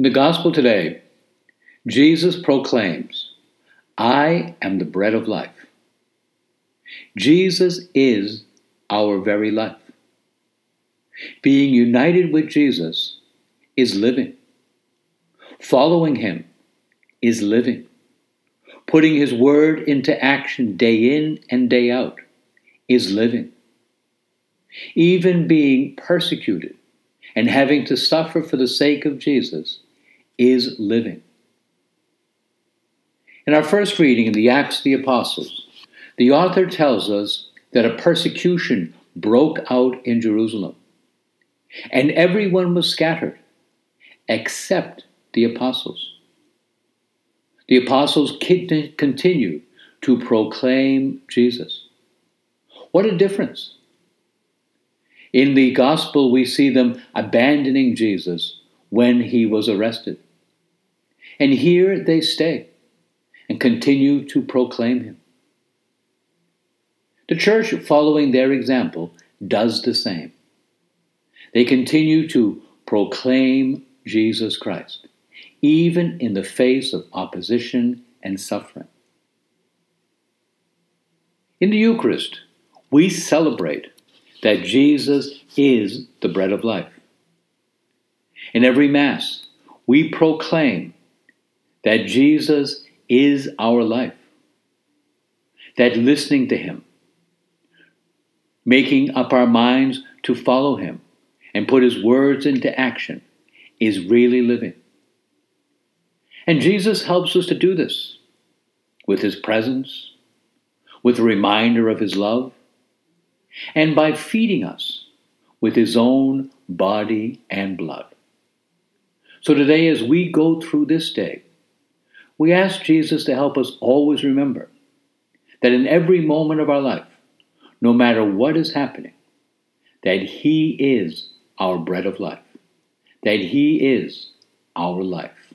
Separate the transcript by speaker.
Speaker 1: In the gospel today, Jesus proclaims, I am the bread of life. Jesus is our very life. Being united with Jesus is living. Following him is living. Putting his word into action day in and day out is living. Even being persecuted and having to suffer for the sake of Jesus is living. In our first reading in the Acts of the Apostles, the author tells us that a persecution broke out in Jerusalem, and everyone was scattered except the apostles. The apostles continued to proclaim Jesus. What a difference! In the gospel, we see them abandoning Jesus when he was arrested. And here they stay and continue to proclaim him. The church, following their example, does the same. They continue to proclaim Jesus Christ, even in the face of opposition and suffering. In the Eucharist, we celebrate that Jesus is the bread of life. In every Mass, we proclaim that Jesus is our life, that listening to Him, making up our minds to follow Him and put His words into action is really living. And Jesus helps us to do this with His presence, with a reminder of His love, and by feeding us with His own body and blood. So today, as we go through this day, we ask Jesus to help us always remember that in every moment of our life, no matter what is happening, that He is our bread of life, that He is our life.